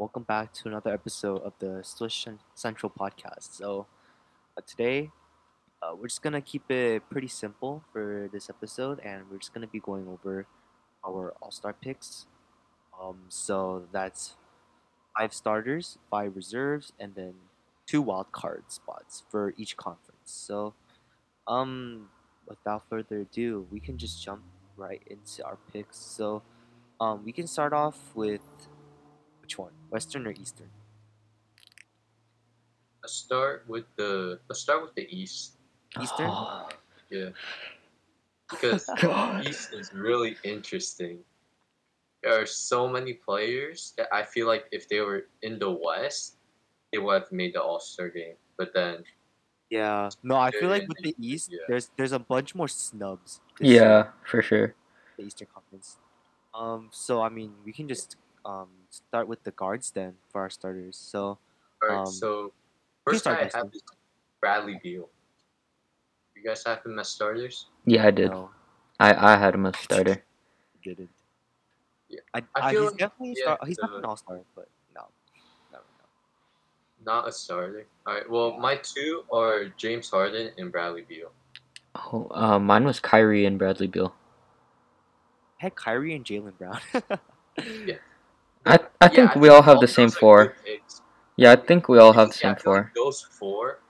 welcome back to another episode of the Swish Central podcast. So, uh, today uh, we're just gonna keep it pretty simple for this episode, and we're just gonna be going over our All Star picks. Um, so that's five starters, five reserves, and then two wild card spots for each conference. So, um, without further ado, we can just jump right into our picks. So, um, we can start off with which one, Western or Eastern? Let's start with the let's start with the East. Eastern. Oh, Yeah. Because East is really interesting. There are so many players that I feel like if they were in the West, they would have made the All Star game. But then Yeah. No, I feel like with the East, yeah. there's there's a bunch more snubs. this year, Yeah, for sure. The Eastern Conference. Um. So I mean, we can just um start with the guards then for our starters. So alright, Um, so first start, guy I have is Bradley Beal. You guys have him as starters? Yeah, I did. no, I I had him as starter. he didn't. Yeah. I, I I, feel he's like- definitely a yeah, star. He's the- not an all star, but no, no, no. Not a starter. Alright, well my two are James Harden and Bradley Beal. Oh, uh, mine was Kyrie and Bradley Beal. I had Kyrie and Jaylen Brown. Yeah. I I think Yeah, we all have the those same four. picks. Yeah, I think we all have the Yeah, I same feel like four. those four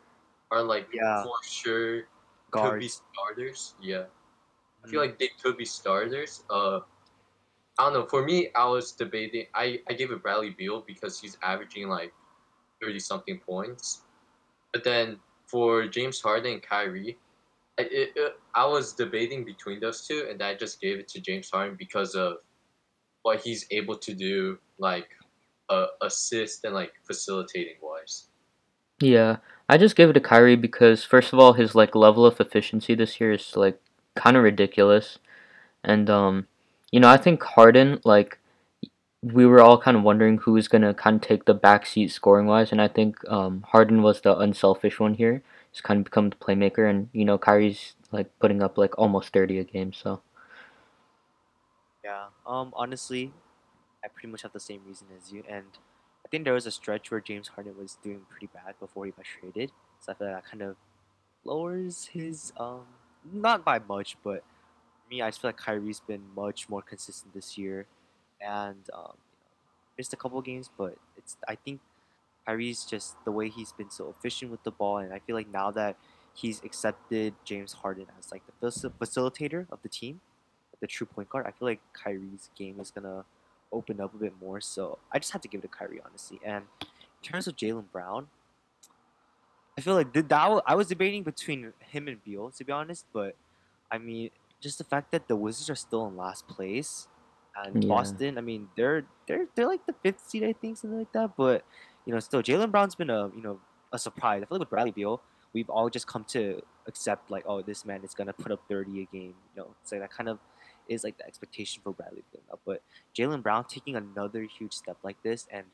are like Yeah. for sure could be Guards. starters. Yeah, I Mm. feel like they could be starters. Uh, I don't know. For me, I was debating. I I gave it Bradley Beal because he's averaging like thirty something points, but then for James Harden and Kyrie. I, it, it, I was debating between those two, and I just gave it to James Harden because of what he's able to do, like uh, assist and like facilitating wise. Yeah, I just gave it to Kyrie because first of all, his like level of efficiency this year is like kind of ridiculous, and um, you know, I think Harden like we were all kind of wondering who was gonna kind of take the back seat scoring wise, and I think um Harden was the unselfish one here. He's kind of become the playmaker, and you know, Kyrie's like putting up like almost thirty a game, so Yeah. Um. Honestly, I pretty much have the same reason as you, and I think there was a stretch where James Harden was doing pretty bad before he got traded. So I feel like that kind of lowers his um not by much, but me, I just feel like Kyrie's been much more consistent this year, and um, missed a couple games, but it's I think Kyrie's just the way he's been so efficient with the ball, and I feel like now that he's accepted James Harden as like the facilitator of the team, the true point guard, I feel like Kyrie's game is gonna open up a bit more. So I just have to give it to Kyrie, honestly. And in terms of Jaylen Brown, I feel like that I was debating between him and Beal, to be honest. But I mean, just the fact that the Wizards are still in last place, and Yeah. Boston, I mean, they're they're they're like the fifth seed, I think, something like that. But you know, still, Jaylen Brown's been a you know a surprise. I feel like with Bradley Beal, we've all just come to accept like, oh, this man is gonna put up thirty a game. You know, it's like that kind of is like the expectation for Bradley Beal now. But Jaylen Brown taking another huge step like this and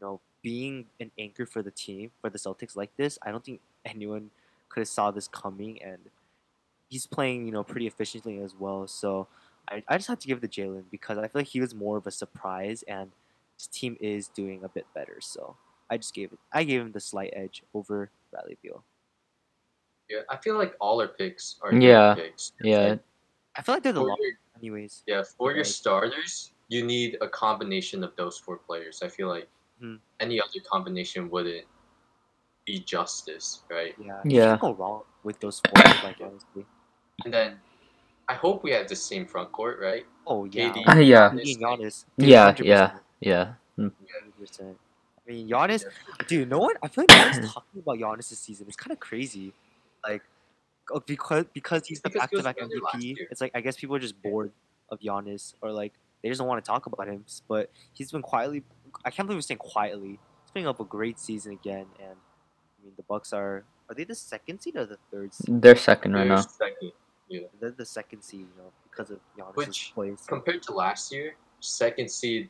you know being an anchor for the team for the Celtics like this, I don't think anyone could have saw this coming and he's playing, you know, pretty efficiently as well. So I, I just have to give it to Jaylen because I feel like he was more of a surprise and his team is doing a bit better. So I just gave it I gave him the slight edge over Bradley Beal. Yeah, I feel like all our picks are Yeah, picks. yeah, Like, I feel like they're the for long your, anyways. yeah, for your Right. starters, you need a combination of those four players. I feel like Mhm. any other combination wouldn't be justice, right? Yeah. Yeah. You can't go wrong with those four, like honestly. And then I hope we have the same front court, right? Oh yeah. KD. Uh, yeah, KD and Giannis. Yeah, 100%. yeah. yeah. Mm. 100%. I mean, Giannis, dude, no one. I feel like no one's talking about Giannis this season. It's kind of crazy, like, Oh, because because he's the Because back-to-back together MVP. It's like I guess people are just bored of Giannis, or like they just don't want to talk about him. But he's been quietly. I can't believe we're saying quietly. He's putting up a great season again, and I mean the Bucks are. Are they the second seed or the third seed? They're second right They're now. second. Yeah. They're the second seed, you know, because of Giannis' Which, play. Compared to last year, second seed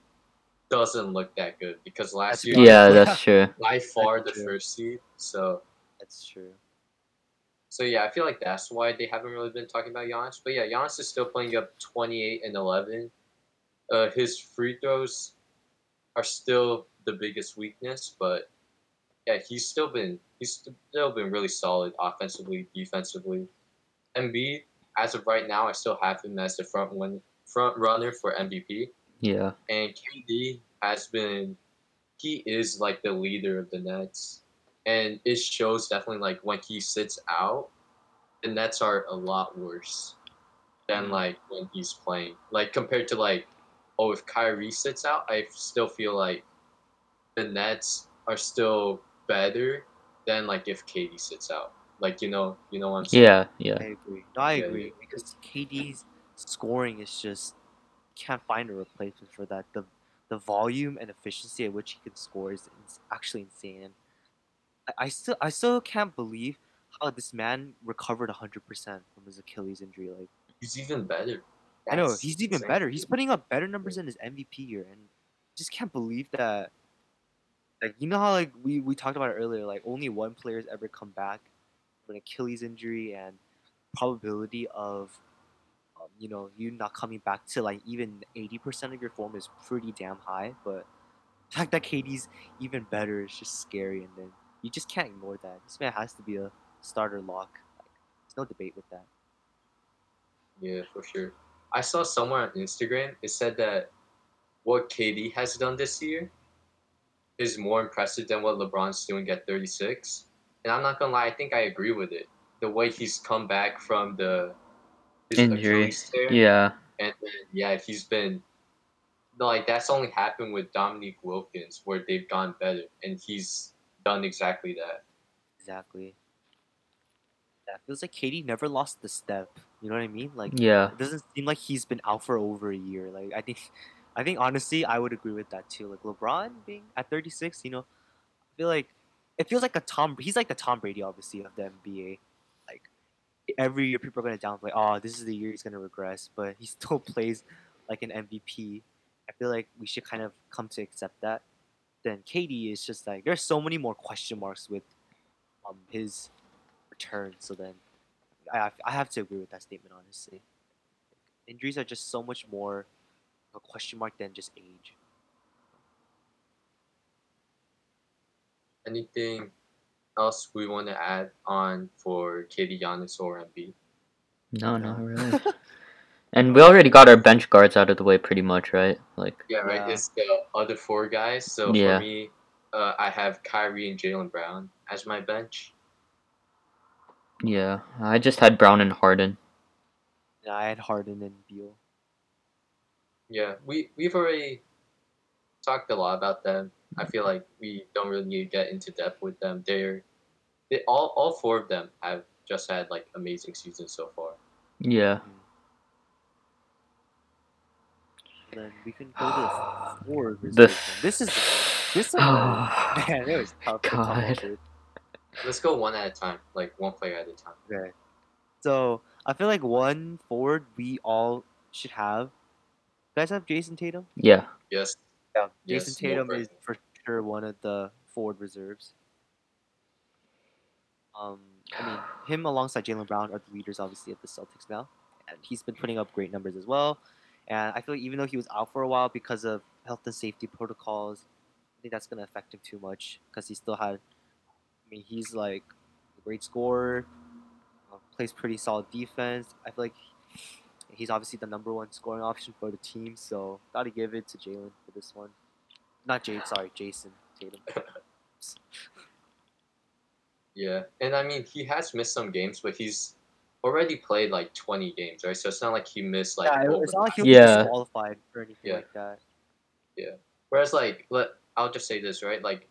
doesn't look that good because last That's year. Yeah, that's true. by far the true. first seed. So That's true. So yeah, I feel like that's why they haven't really been talking about Giannis. But yeah, Giannis is still playing up 28 and 11. Uh, his free throws are still the biggest weakness, but yeah, he's still been he's still been really solid offensively, defensively. Embiid, as of right now, I still have him as the front one front runner for MVP. Yeah. And KD has been he is like the leader of the Nets. And it shows definitely like when he sits out, the Nets are a lot worse than mm-hmm. like when he's playing. Like compared to like, oh, if Kyrie sits out, I still feel like the Nets are still better than like if KD sits out. Like you know, you know what I'm saying? Yeah. Yeah. I agree. No, I Yeah, agree because KD's scoring is just can't find a replacement for that. The the volume and efficiency at which he can score is, is actually insane. I, still I still can't believe how this man recovered hundred percent from his Achilles injury. Like He's even better. I know he's even better. He's putting up better numbers in his MVP year, and just can't believe that. Like you know how like we we talked about it earlier. Like only one player's ever come back from an Achilles injury, and probability of, um, you know, you not coming back to like even eighty percent of your form is pretty damn high. But the fact that KD's even better is just scary, and then you just can't ignore that. This man has to be a starter lock. Like, there's no debate with that. Yeah, for sure. I saw somewhere on Instagram it said that what KD has done this year is more impressive than what LeBron's doing at 36. And I'm not gonna lie, I think I agree with it. The way he's come back from the his Injury. Achilles Yeah. and then yeah, he's been like that's only happened with Dominique Wilkins where they've gone better, and he's done exactly that. Exactly. That feels like KD never lost the step. You know what I mean? Like Yeah. it doesn't seem like he's been out for over a year. Like I think, I think honestly, I would agree with that too. Like LeBron being at 36, you know, I feel like it feels like a Tom. He's like the Tom Brady, obviously, of the NBA. Like every year, people are gonna downplay. Oh, this is the year he's gonna regress, but he still plays like an MVP. I feel like we should kind of come to accept that. Then KD is just like there's so many more question marks with um his return. So then I I have to agree with that statement honestly. Injuries are just so much more a question mark than just age. Anything else we want to add on for KD, Giannis, or Embiid? No, not really. and we already got our bench guards out of the way pretty much, right? Like, Yeah, right. Yeah. It's the other four guys. So Yeah. for me, uh, I have Kyrie and Jaylen Brown as my bench. yeah. I just had Brown and Harden. And I had Harden and Beal. Yeah, we we've already talked a lot about them. I feel like we don't really need to get into depth with them. They're they all all four of them have just had like amazing seasons so far. Yeah. And then we can go to the forward The This is this is Oh, man, it was tough. to come God. with. Let's go one at a time, like one player at a time. Okay. So I feel like one forward we all should have. You guys have Jayson Tatum? yeah. Yes. Yeah. Jayson no Tatum is for sure one of the forward reserves. Um, I mean, him alongside Jaylen Brown are the leaders, obviously, of the Celtics now, and he's been putting up great numbers as well. And I feel like even though he was out for a while because of health and safety protocols, I think that's gonna affect him too much because he still had. I mean, he's like a great scorer, uh, plays pretty solid defense. I feel like he's obviously the number one scoring option for the team, so gotta give it to Jaylen for this one. Not Jade, sorry, Jayson Tatum. Yeah, and I mean he has missed some games, but he's already played like twenty games, right? So it's not like he missed like. yeah, it- over- it's not like he was Yeah. disqualified or anything Yeah. like that. Yeah. Whereas like, let I'll just say this, right? Like,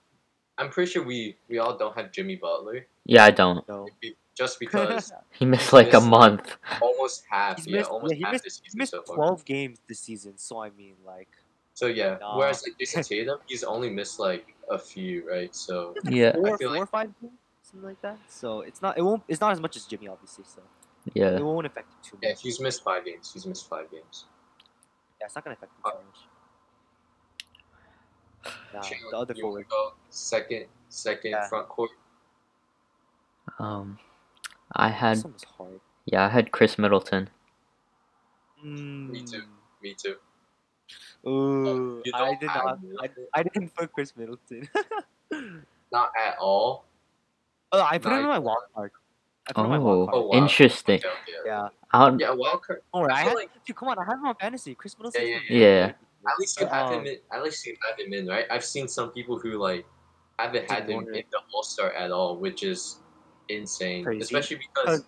I'm pretty sure we we all don't have Jimmy Butler, Yeah, I don't. No, be- just because He missed like a missed- month. almost half, he's yeah, missed. almost yeah, he half missed. this He missed so far. twelve games this season, so I mean, like, So yeah, Nah. whereas like Jayson Tatum, he's only missed like a few, right? So Yeah. four, feel four like- or five games, something like that. So it's not. It won't. It's not as much as Jimmy, obviously. So Yeah. it won't affect him too much. yeah, he's missed five games. He's missed five games. Yeah, it's not gonna affect him too much. Nah, Chandler, the other you forward. go second, second Yeah. front court. Um, I had This one was hard. yeah, I had Khris Middleton. Mm, too. Me too. Ooh, You I did not. I, I didn't put Khris Middleton. Not at all. oh, I put him in my wild card. I put him my wild Oh, card. Oh, wow. interesting. Okay, okay. Yeah. I don't, Yeah, wildcard. Don't worry, I, I had. like- dude, come on, I have him on fantasy. Khris Middleton. Yeah, yeah, yeah. At least you have Um, him in. At least you have him in, right? I've seen some people who like haven't had him in the All Star at all, which is insane. Crazy. Especially because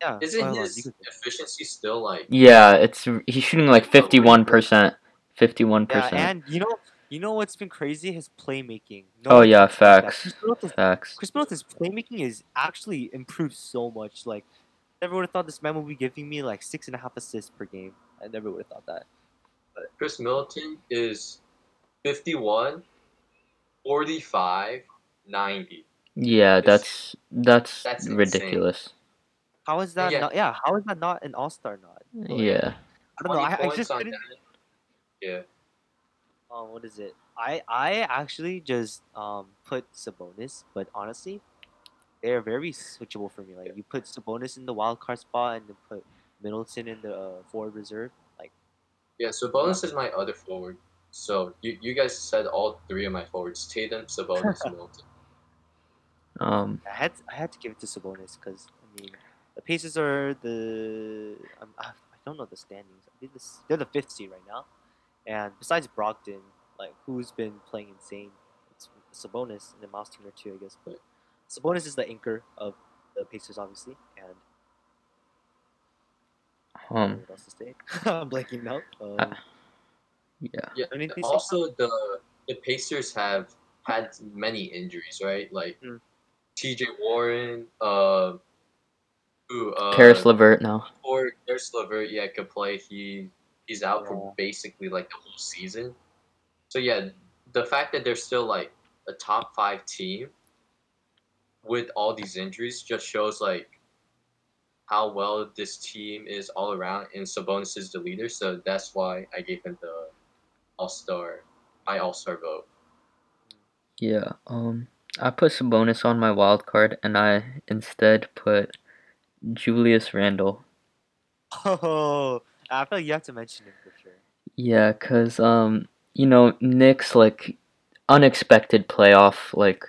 Yeah. isn't his could- efficiency still like? yeah, it's he's shooting like fifty one percent, fifty one percent. and you know, you know what's been crazy? His playmaking. No Oh one yeah, can touch that. facts, Khris Middleton's facts. Khris Middleton's playmaking is actually improved so much. Like, never would have thought this man would be giving me like six and a half assists per game. I never would have thought that. Khris Middleton is 51, 45, 90. Yeah, It's- that's that's, that's insane. ridiculous. How is that Yeah. not? Yeah, how is that not an All Star nod? Like, Yeah, I don't know. I, I just on couldn't. Yeah. Um, what is it? I I actually just um put Sabonis, but honestly, they are very switchable for me. Like you put Sabonis in the wild card spot and then put Middleton in the uh, forward reserve. Like Yeah, Sabonis is my other forward. So you, you guys said all three of my forwards: Tatum, Sabonis, and Middleton. um, I had I had to give it to Sabonis because I mean the Pacers are the um, I, I don't know the standings. I think this, they're the fifth seed right now, and besides Brogdon, like who's been playing insane, it's Sabonis and then Miles Turner too, I guess. But Sabonis is the anchor of the Pacers, obviously, and I don't know um, what else to say? I'm blanking now. Um, Uh, yeah, Yeah. anything to say? Also, the the Pacers have had many injuries, right? Like Mm. T.J. Warren, uh, who, uh, Caris LeVert now. or Caris LeVert, yeah, could play. He he's out Yeah. for basically like the whole season. So yeah, the fact that they're still like a top five team with all these injuries just shows like how well this team is all around. And Sabonis is the leader, so that's why I gave him the All Star, my All Star vote. Yeah, um, I put Sabonis on my wild card, and I instead put Julius Randle. Oh, I feel like you have to mention him for sure. Yeah, cause um, you know, Knicks like unexpected playoff, like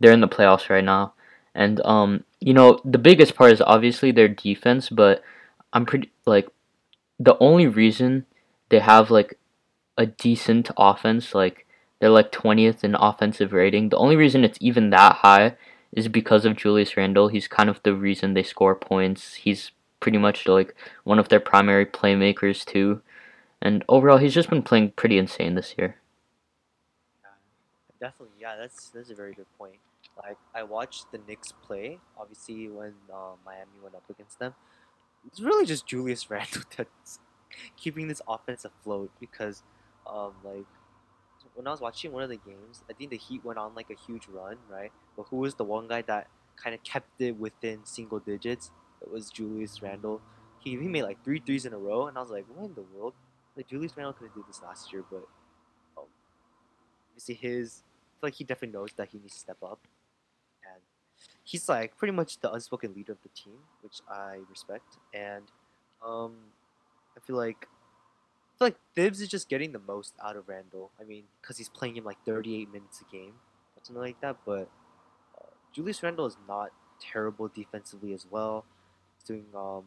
they're in the playoffs right now, and um, you know, the biggest part is obviously their defense, but I'm pretty like the only reason they have like a decent offense, like they're like twentieth in offensive rating. The only reason it's even that high is because of Julius Randle. He's kind of the reason they score points. He's pretty much like one of their primary playmakers too. And overall, he's just been playing pretty insane this year. Definitely. Yeah, that's that's a very good point. Like I watched the Knicks play, obviously when uh, Miami went up against them. It's really just Julius Randle that's keeping this offense afloat because, um, like when I was watching one of the games, I think the Heat went on like a huge run, right? But who was the one guy that kind of kept it within single digits? It was Julius Randle. He, he made like three threes in a row, and I was like, what in the world? Like Julius Randle couldn't do this last year, but um, obviously his I feel like he definitely knows that he needs to step up. And he's like pretty much the unspoken leader of the team, which I respect. And um I feel like I feel like Thibs is just getting the most out of Randle. I mean, because he's playing him like 38 minutes a game, something like that. But uh, Julius Randle is not terrible defensively as well. Doing um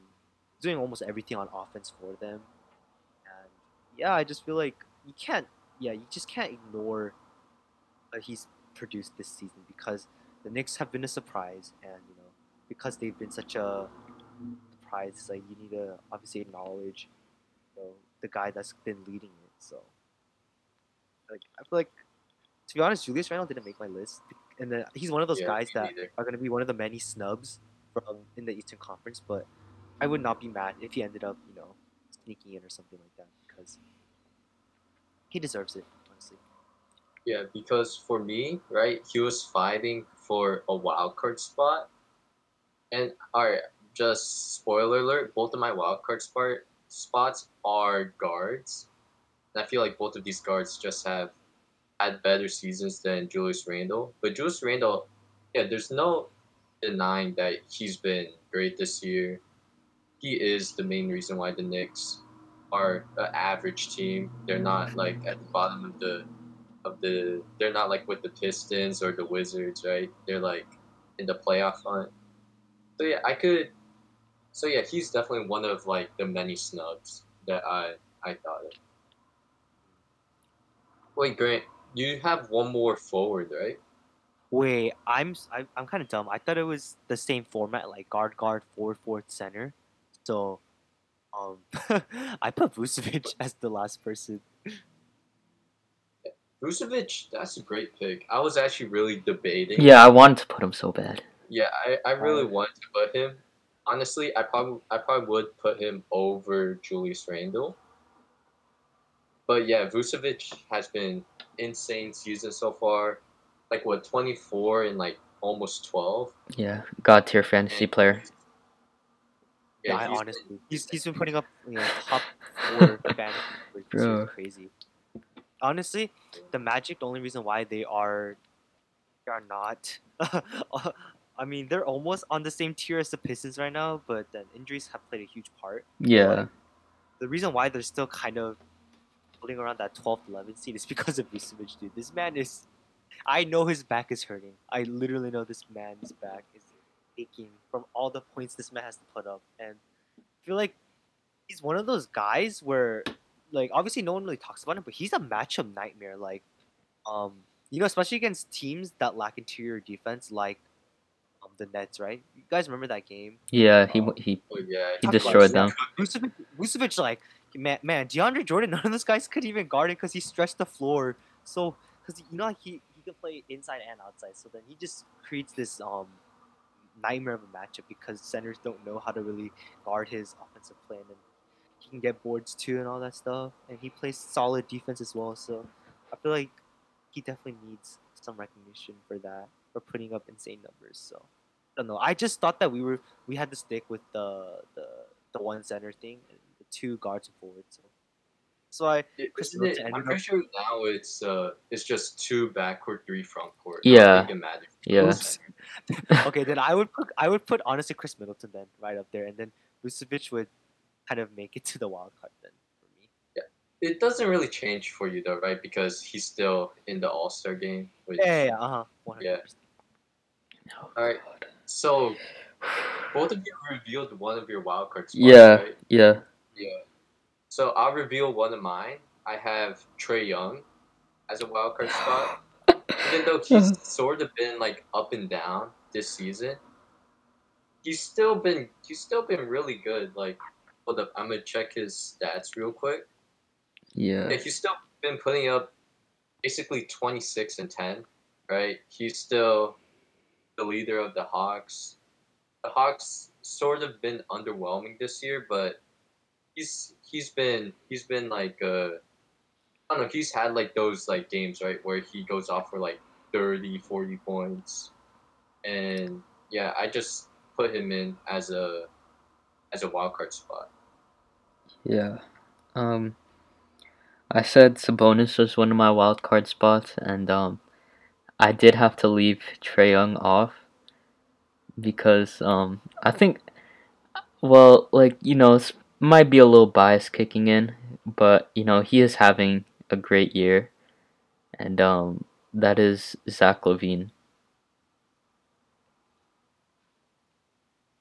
doing almost everything on offense for them. And yeah, I just feel like you can't yeah, you just can't ignore what he's produced this season because the Knicks have been a surprise, and you know because they've been such a surprise, like you need to obviously acknowledge, you know, the guy that's been leading it. So, like I feel like, to be honest, Julius Randle didn't make my list, and then he's one of those Yeah, guys that neither. are going to be one of the many snubs from in the Eastern Conference. But I would not be mad if he ended up, you know, sneaking in or something like that because he deserves it, honestly. Yeah, because for me, right, he was fighting for a wild card spot. And alright, just spoiler alert, both of my wild card spot spots are guards. And I feel like both of these guards just have had better seasons than Julius Randle. But Julius Randle, yeah, there's no denying that he's been great this year. He is the main reason why the Knicks are an average team. They're not like at the bottom of the of the. They're not like with the Pistons or the Wizards, right? They're like in the playoff hunt. So yeah, I could. So yeah, he's definitely one of like the many snubs that I I thought of. Wait, Grant, you have one more forward, right? Wait, I'm s- I'm, I'm kind of dumb. I thought it was the same format, like guard, guard, forward, forward, center. So, um, I put Vucevic as the last person. Vucevic, that's a great pick. I was actually really debating. Yeah, I wanted to put him so bad. Yeah, I, I really Um, wanted to put him. Honestly, I probably I probably would put him over Julius Randle. But yeah, Vucevic has been insane season so far. Like what, twenty four and like almost twelve. Yeah, god tier fantasy And player. he's- Yeah, Yeah, I he's honestly, been he's he's been putting up you know top four fantasy numbers this. Bro. It's crazy. Honestly, the Magic, the only reason why they are they are not. I mean, they're almost on the same tier as the Pistons right now, but then injuries have played a huge part. Yeah, the reason why they're still kind of holding around that 12th, 11th seed is because of Vucevic, dude. This man is. I know his back is hurting. I literally know this man's back is aching from all the points this man has to put up. And I feel like he's one of those guys where, like, obviously no one really talks about him, but he's a matchup nightmare. Like, um, you know, especially against teams that lack interior defense, like um, the Nets, right? You guys remember that game? yeah, he he Oh yeah, he destroyed them. Vucevic, Vucevic, like man, man, DeAndre Jordan. None of those guys could even guard it because he stretched the floor. So, because you know like, he he can play inside and outside. So then he just creates this um nightmare of a matchup because centers don't know how to really guard his offensive plan, and he can get boards too and all that stuff. And he plays solid defense as well. So I feel like he definitely needs some recognition for that for putting up insane numbers. So. I don't know. I just thought that we were we had to stick with the the the one center thing and the two guards and forwards. So, so I It- Chris isn't it- I'm pretty sure now it's uh it's just two backcourt, three frontcourt. Yeah. Yeah. Okay, then I would put I would put honestly Khris Middleton then right up there, and then Vucevic would kind of make it to the wild card then for me. Yeah, it doesn't really change for you though, right? Because he's still in the All Star game. Which, Yeah, yeah, uh huh, Yeah. hundred percent. All right. So both of you revealed one of your wild cards. Yeah. right? Yeah, Yeah. So I'll reveal one of mine. I have Trae Young as a wild card spot. Even though he's sort of been like up and down this season, he's still been he's still been really good. Like, hold up, I'm gonna check his stats real quick. yeah, Yeah, he's still been putting up basically 26 and 10, right? He's still the leader of the Hawks. The Hawks sort of been underwhelming this year, but he's he's been he's been like uh I don't know, he's had like those like games, right, where he goes off for like 30, 40 points. And yeah, I just put him in as a as a wild card spot. yeah. Um, I said Sabonis was one of my wild card spots, and um, I did have to leave Trae Young off because um, I think, well, like you know, might be a little bias kicking in, but you know, he is having a great year, and um, that is Zach LaVine.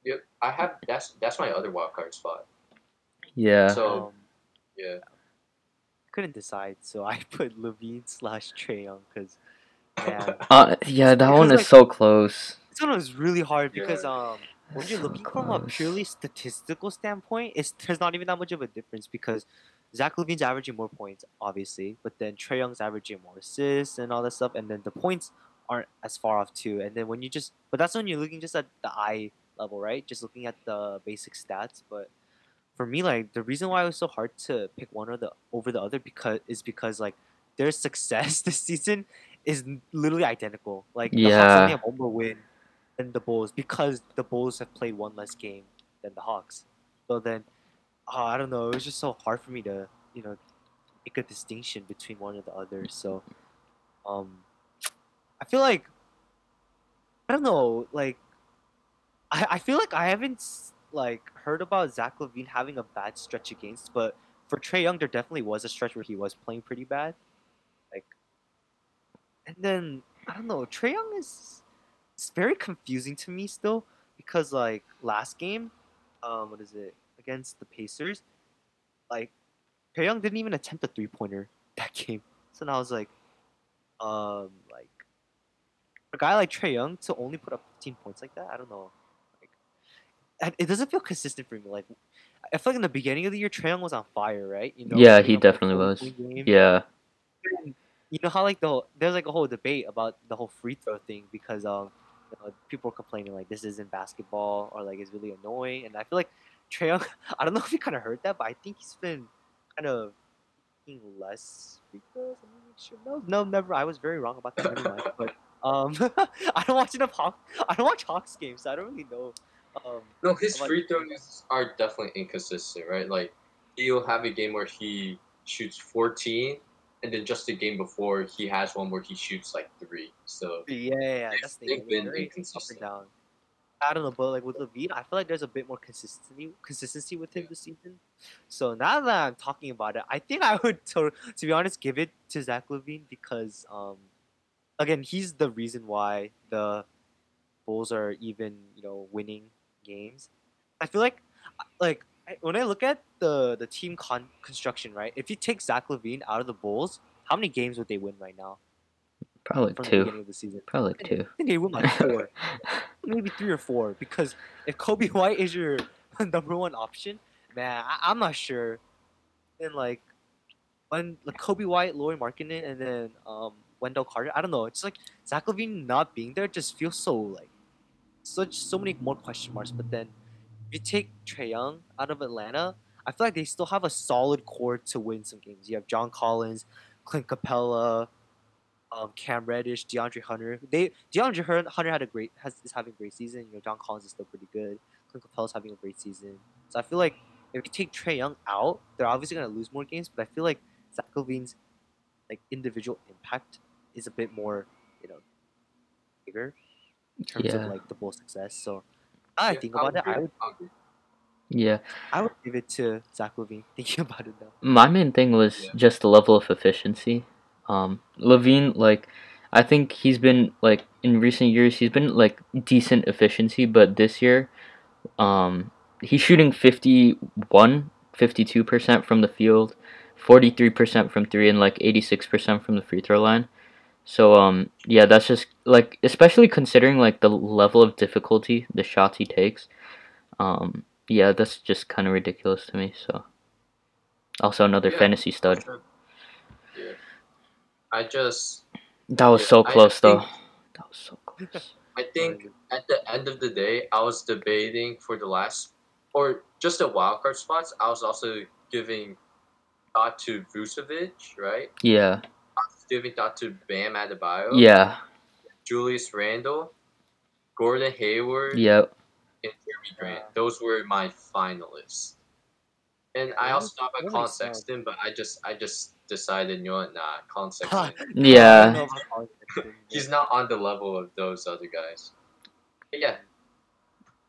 Yep. I have that's that's my other wild card spot. Yeah, So Um, yeah. couldn't decide, so I put LaVine slash Trae Young because man, uh, yeah, that because, one is like- so close. this one was really hard because Yeah. um when you're so looking from a purely statistical standpoint, it's there's not even that much of a difference because Zach LaVine's averaging more points, obviously, but then Trae Young's averaging more assists and all that stuff, and then the points aren't as far off too. And then when you just, but that's when you're looking just at the eye level, right? Just looking at the basic stats. But for me, like the reason why it was so hard to pick one or the over the other because is because like their success this season is literally identical. Like the Hawks Yeah. only have one more win than the Bulls because the Bulls have played one less game than the Hawks. So then, uh, I don't know. It was just so hard for me to, you know, make a distinction between one or the other. So, um, I feel like I don't know. Like, I I feel like I haven't like heard about Zach LaVine having a bad stretch against, but for Trae Young, there definitely was a stretch where he was playing pretty bad. Like, and then I don't know. Trae Young is it's very confusing to me still because like last game, um, what is it against the Pacers? Like, Trae Young didn't even attempt a three pointer that game. So now I was like, um, like a guy like Trae Young to only put up 15 points like that. I don't know. Like, and it doesn't feel consistent for me. Like, I feel like in the beginning of the year, Trae Young was on fire, right? You know, Yeah, he like, definitely was. 40 game. Yeah. You know how like the whole, there's like a whole debate about the whole free throw thing because um know, people are complaining like this isn't basketball or like it's really annoying and I feel like Trae Young I don't know if you kind of heard that but I think he's been kind of taking less free throws. Let me make sure. No, no, never. I was very wrong about that. Never mind. But um, I don't watch enough Hawk. I don't watch Hawks games, so I don't really know. Um, No, his Like- free throws are definitely inconsistent, right? Like he'll have a game where he shoots 14, and then just the game before he has one where he shoots like three. So yeah, yeah, yeah, that's the they've been Very up and inconsistent. down. I don't know, but like with LaVine, I feel like there's a bit more consistency consistency with him this season. So now that I'm talking about it, I think I would to, to be honest give it to Zach LaVine because um again he's the reason why the Bulls are even you know winning games. I feel like like I- when I look at the the team con- construction, right? If you take Zach LaVine out of the Bulls, how many games would they win right now Probably from the two. beginning of the season? Probably I two. think they win like four maybe three or four because if Kobe White is your number one option, man, I, I'm not sure. And like when like Coby White, Lauri Markkanen, and then um Wendell Carter, I don't know. It's like Zach LaVine not being there just feels so like such so many more question marks. But then you take Trae Young out of Atlanta, I feel like they still have a solid core to win some games. You have John Collins, Clint Capela, um, Cam Reddish, DeAndre Hunter. They DeAndre Hunter had a great has is having a great season. You know, John Collins is still pretty good. Clint Capela's having a great season. So I feel like if you take Trae Young out, they're obviously gonna lose more games. But I feel like Zach LaVine's like individual impact is a bit more, you know, bigger in terms Yeah. of like the Bull success. So I Yeah, think I'll about it, I agree, would I'll. Yeah. I would give it to Zach LaVine. Thinking about it now. My main thing was Yeah. just the level of efficiency. Um, LaVine, like, I think he's been like in recent years, he's been like decent efficiency, but this year, um, he's shooting 51, 52 percent from the field, forty three percent from three, and like eighty six percent from the free throw line. So um, yeah, that's just like especially considering like the level of difficulty the shots he takes. Um, yeah, that's just kind of ridiculous to me. So. Also, another Yeah, fantasy stud. Sure. Yeah. I just That was Yeah, so I close, though. think- That was so close. I think at the end of the day, I was debating for the last or just the wild card spots. I was also giving thought to Vucevic, right? Yeah, I was giving thought to Bam Adebayo, yeah, Julius Randle, Gordon Hayward, yep, and Jerami Grant. Yeah. Those were my finalists. And I also thought that about Collin makes. Sexton, but I just I just decided, you know what, nah, Collin Sexton. Yeah. know about Collin Sexton, He's not on the level of those other guys. But yeah,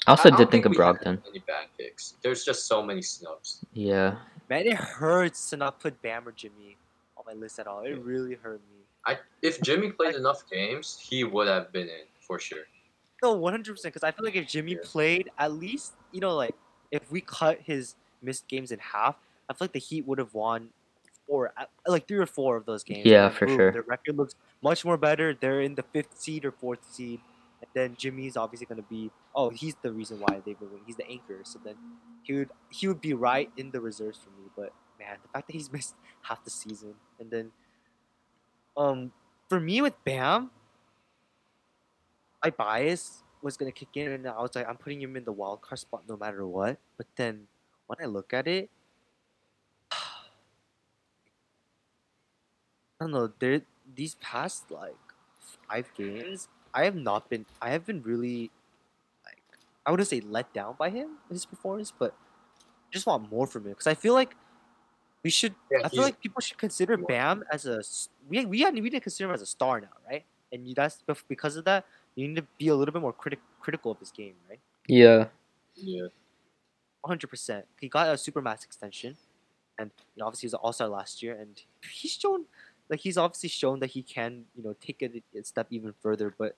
I also I did think of Brogdon. Any bad picks? There's just so many snubs. Yeah, Man, it hurts to not put Bam or Jimmy on my list at all. It Yeah. really hurt me. I if Jimmy played enough games, he would have been in for sure. No, one hundred percent. Because I feel like if Jimmy Yeah. played, at least you know, like if we cut his missed games in half, I feel like the Heat would have won four, uh, like three or four of those games. Yeah, and for boom, sure. Their record looks much more better. They're in the fifth seed or fourth seed, and then Jimmy's obviously gonna be. Oh, he's the reason why they were winning. He's the anchor. So then he would he would be right in the reserves for me. But man, the fact that he's missed half the season, and then um for me with Bam, my bias was gonna kick in, and I was like, I'm putting him in the wild card spot no matter what. But then when I look at it, I don't know. There, these past like five games, I have not been. I have been really, like, I wouldn't say let down by him in his performance, but I just want more from him because I feel like we should. Yeah, I feel like people should consider. Bam as a we we had, we need to consider him as a star now, right? And you, that's because of that, you need to be a little bit more critic critical of his game, right? yeah, Yeah. One hundred percent. He got a super max extension, and you know, obviously he was an All Star last year, and he's shown like he's obviously shown that he can you know take it a step even further. But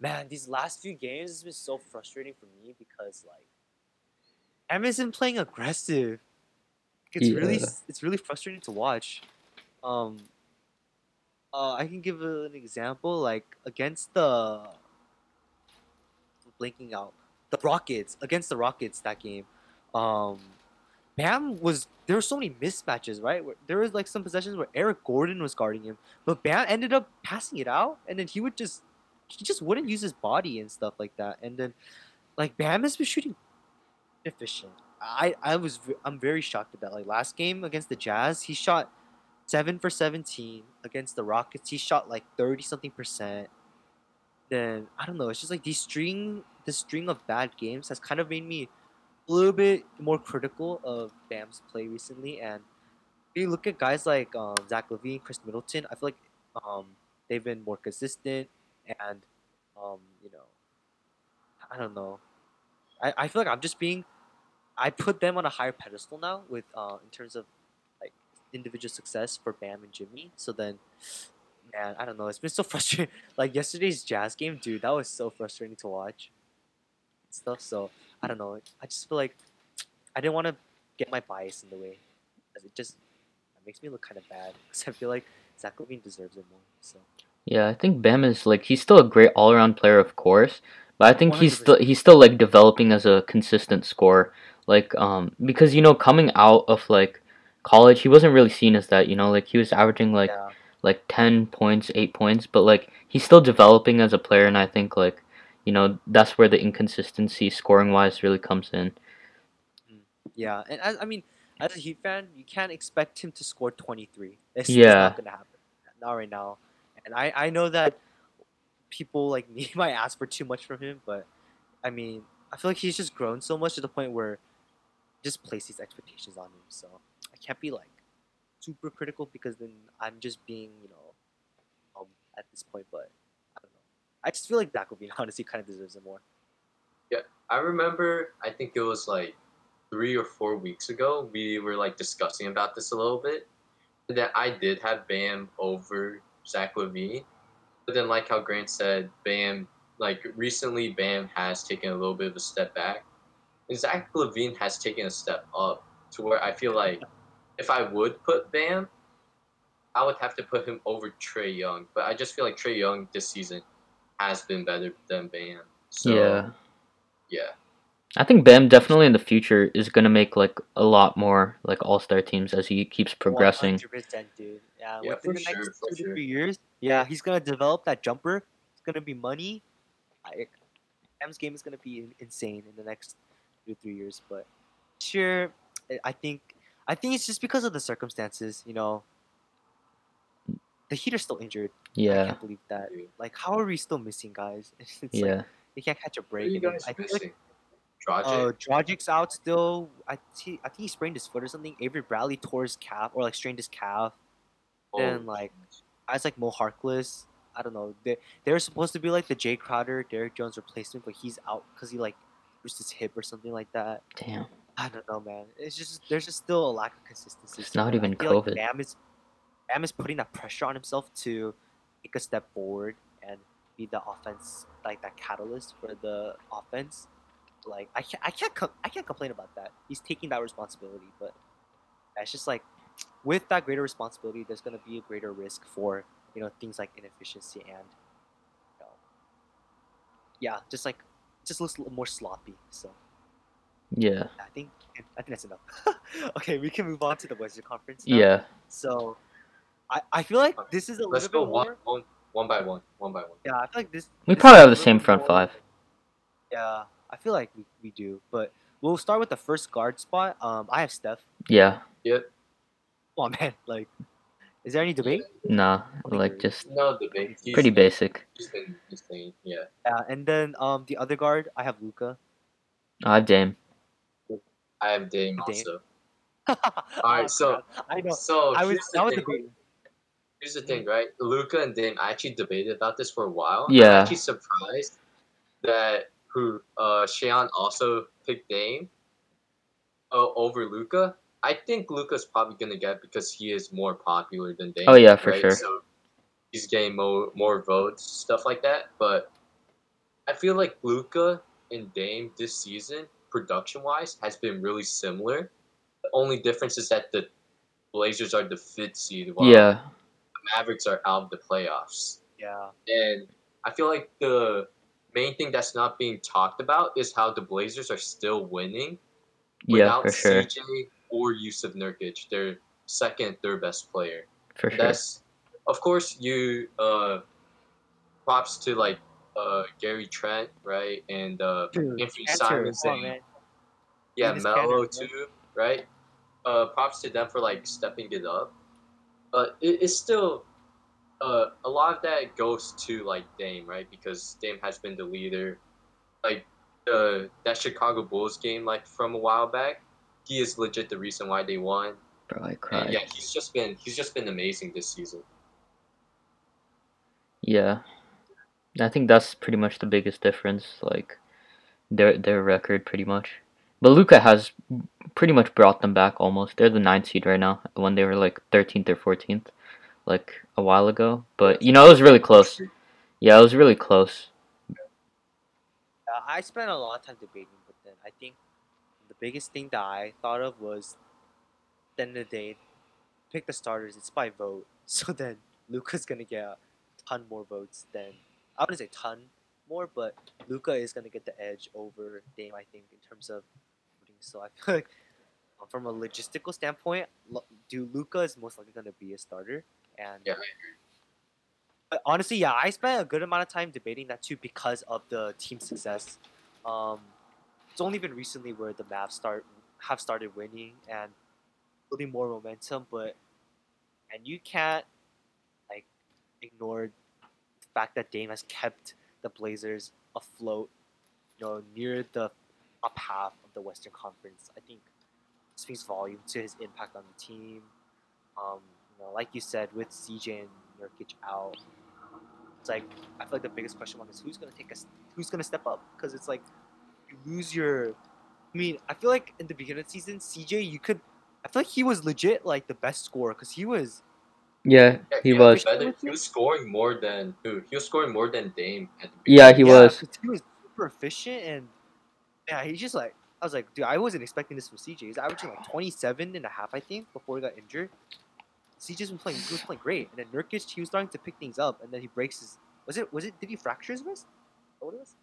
man, these last few games has been so frustrating for me because like Amazon playing aggressive. It's really it's really frustrating to watch. Um, uh, I can give an example like against the blinking out the Rockets against the Rockets that game. Um, Bam was there were so many mismatches, right? Where, there was like some possessions where Eric Gordon was guarding him, but Bam ended up passing it out, and then he would just he just wouldn't use his body and stuff like that. And then like Bam has been shooting efficient. I I was I'm very shocked at that. Like last game against the Jazz, he shot seven for seventeen. Against the Rockets, he shot like thirty something percent. Then I don't know. It's just like these string the string of bad games has kind of made me a little bit more critical of Bam's play recently. And if you look at guys like um, Zach LaVine, Khris Middleton, I feel like um, they've been more consistent and um, you know, I don't know. I, I feel like I'm just being I put them on a higher pedestal now with uh, in terms of individual success for Bam and Jimmy. So then, man, I don't know. It's been so frustrating. Like yesterday's Jazz game, dude, that was so frustrating to watch. Stuff. So I don't know. I just feel like I didn't want to get my bias in the way. it just it makes me look kind of bad. Because I feel like Zach LaVine deserves it more. So Yeah, I think Bam is like he's still a great all around player, of course, but I think he's still he's still like developing as a consistent scorer. Like um because you know coming out of like college, he wasn't really seen as that. You know, like he was averaging like yeah, like ten points, eight points, but like he's still developing as a player, and I think like you know that's where the inconsistency scoring wise really comes in. Mm. yeah, and I, I mean, as a Heat fan, you can't expect him to score 23. It's Yeah. not gonna happen. Not right now. And I I know that people like me might ask for too much from him, but I mean, I feel like he's just grown so much to the point where just place these expectations on him. So can't be like super critical because then I'm just being, you know, um, at this point. But I don't know. I just feel like Zach LaVine honestly kind of deserves it more. Yeah, I remember, I think it was like three or four weeks ago, we were like discussing about this a little bit. And then I did have Bam over Zach LaVine. But then, like how Grant said, Bam, like recently, Bam has taken a little bit of a step back. And Zach LaVine has taken a step up to where I feel like if I would put Bam, I would have to put him over Trae Young. But I just feel like Trae Young this season has been better than Bam. So, yeah. yeah. I think Bam definitely in the future is gonna make like a lot more like all star teams as he keeps progressing. 100%, dude. Yeah, Yeah, within the next sure, for two to sure. three years, yeah, he's gonna develop that jumper. It's gonna be money. I, Bam's game is gonna be insane in the next two to three years. But sure, I- I think I think it's just because of the circumstances. You know, the Heat are still injured. Yeah, I can't believe that. Like, how are we still missing guys? It's like yeah, they can't catch a What are break. you and guys I feel like missing? Dragic? uh, Dragic's out still. I see. I think he sprained his foot or something. Avery Bradley tore his calf or like strained his calf. then, Oh, like, Guys like Mo Harkless. I don't know. They they were supposed to be like the Jae Crowder, Derrick Jones replacement, but he's out because he like bruised his hip or something like that. damn. I don't know, man. It's just there's just still a lack of consistency. It's not even feel like COVID. Bam is Bam is putting that pressure on himself to take a step forward and be the offense, like that catalyst for the offense. Like I can't, I can't, com- I can't complain about that. He's taking that responsibility, but it's just like with that greater responsibility, there's gonna be a greater risk for you know things like inefficiency and you know, yeah, just like just looks a little more sloppy. So. Yeah, I think I think that's enough. okay, we can move on to the Western Conference. Now. yeah, So, I I feel like this is a Let's little go bit one, more. one, one by one, one by one. Yeah, I feel like this. we this probably have the same front more- five. Yeah, I feel like we, we do, but we'll start with the first guard spot. Um, I have Steph. Yeah, Come on, man. Like, is there any debate? nah, like just No debate. He's, pretty basic. He's been insane. Yeah. Yeah, and then um the other guard I have Luka. I have Dame. I am Dame Dame. also. Alright, so- I know. So I was here's the I was thing. debating. Here's the thing, right? Luka and Dame. I actually debated about this for a while. Yeah. I'm actually surprised that who uh Sean also picked Dame uh, over Luka I think Luka's probably gonna get because he is more popular than Dame. Oh, yeah, for right? sure. So he's getting more more votes, stuff like that. But I feel like Luka and Dame this season, production wise, has been really similar. The only difference is that the Blazers are the fifth seed, while Yeah, the Mavericks are out of the playoffs. Yeah. And I feel like the main thing that's not being talked about is how the Blazers are still winning yeah, without for sure, CJ or Yusuf Nurkic, their second, third best player. for sure. That's of course you uh props to like uh Gary Trent, right? And uh Dude, Anthony Cantor, Simons come on, and man. yeah, Enes Melo too, right? Uh props to them for like stepping it up. But it, it's still uh a lot of that goes to like Dame, right? Because Dame has been the leader. Like the that Chicago Bulls game like from a while back, he is legit the reason why they won. Bro, I And cried. yeah, he's just been he's just been amazing this season. Yeah, I think that's pretty much the biggest difference. Like their their record, pretty much. But Luka has pretty much brought them back almost. They're the ninth seed right now when they were like thirteenth or fourteenth, like a while ago. But you know, it was really close. Yeah, it was really close. Uh, I spent a lot of time debating, but then I think the biggest thing that I thought of was, at the end of the day, pick the starters. It's by vote. So then Luka's gonna get a ton more votes than I wouldn't say ton more, but Luka is gonna get the edge over Dame. I think in terms of voting. So I feel like um, from a logistical standpoint, do Luka is most likely gonna be a starter, and Yeah, but honestly, yeah, I spent a good amount of time debating that too because of the team success. Um, it's only been recently where the Mavs start have started winning and building more momentum, but and you can't like ignore fact that Dame has kept the Blazers afloat, you know, near the up half of the Western Conference. I think speaks volume to his impact on the team. Um, you know, like you said, with CJ and Nurkic out, it's like I feel like the biggest question mark is who's gonna take us, who's gonna step up? Because it's like you lose your. I mean, I feel like in the beginning of the season, CJ, you could. I feel like he was legit like the best scorer because he was. Yeah, Yeah, he yeah, was. better- He was scoring more than who? He was scoring more than Dame at the Yeah, he yeah, was. 'cause He was super efficient and yeah, he's just like I was like, dude, I wasn't expecting this from CJ. He's averaging like 27 and a half, I think, before he got injured. CJ's been playing, he was playing great, and then Nurkic, he was starting to pick things up, and then he breaks his. Was it? Was it? Did he fracture his wrist? What was?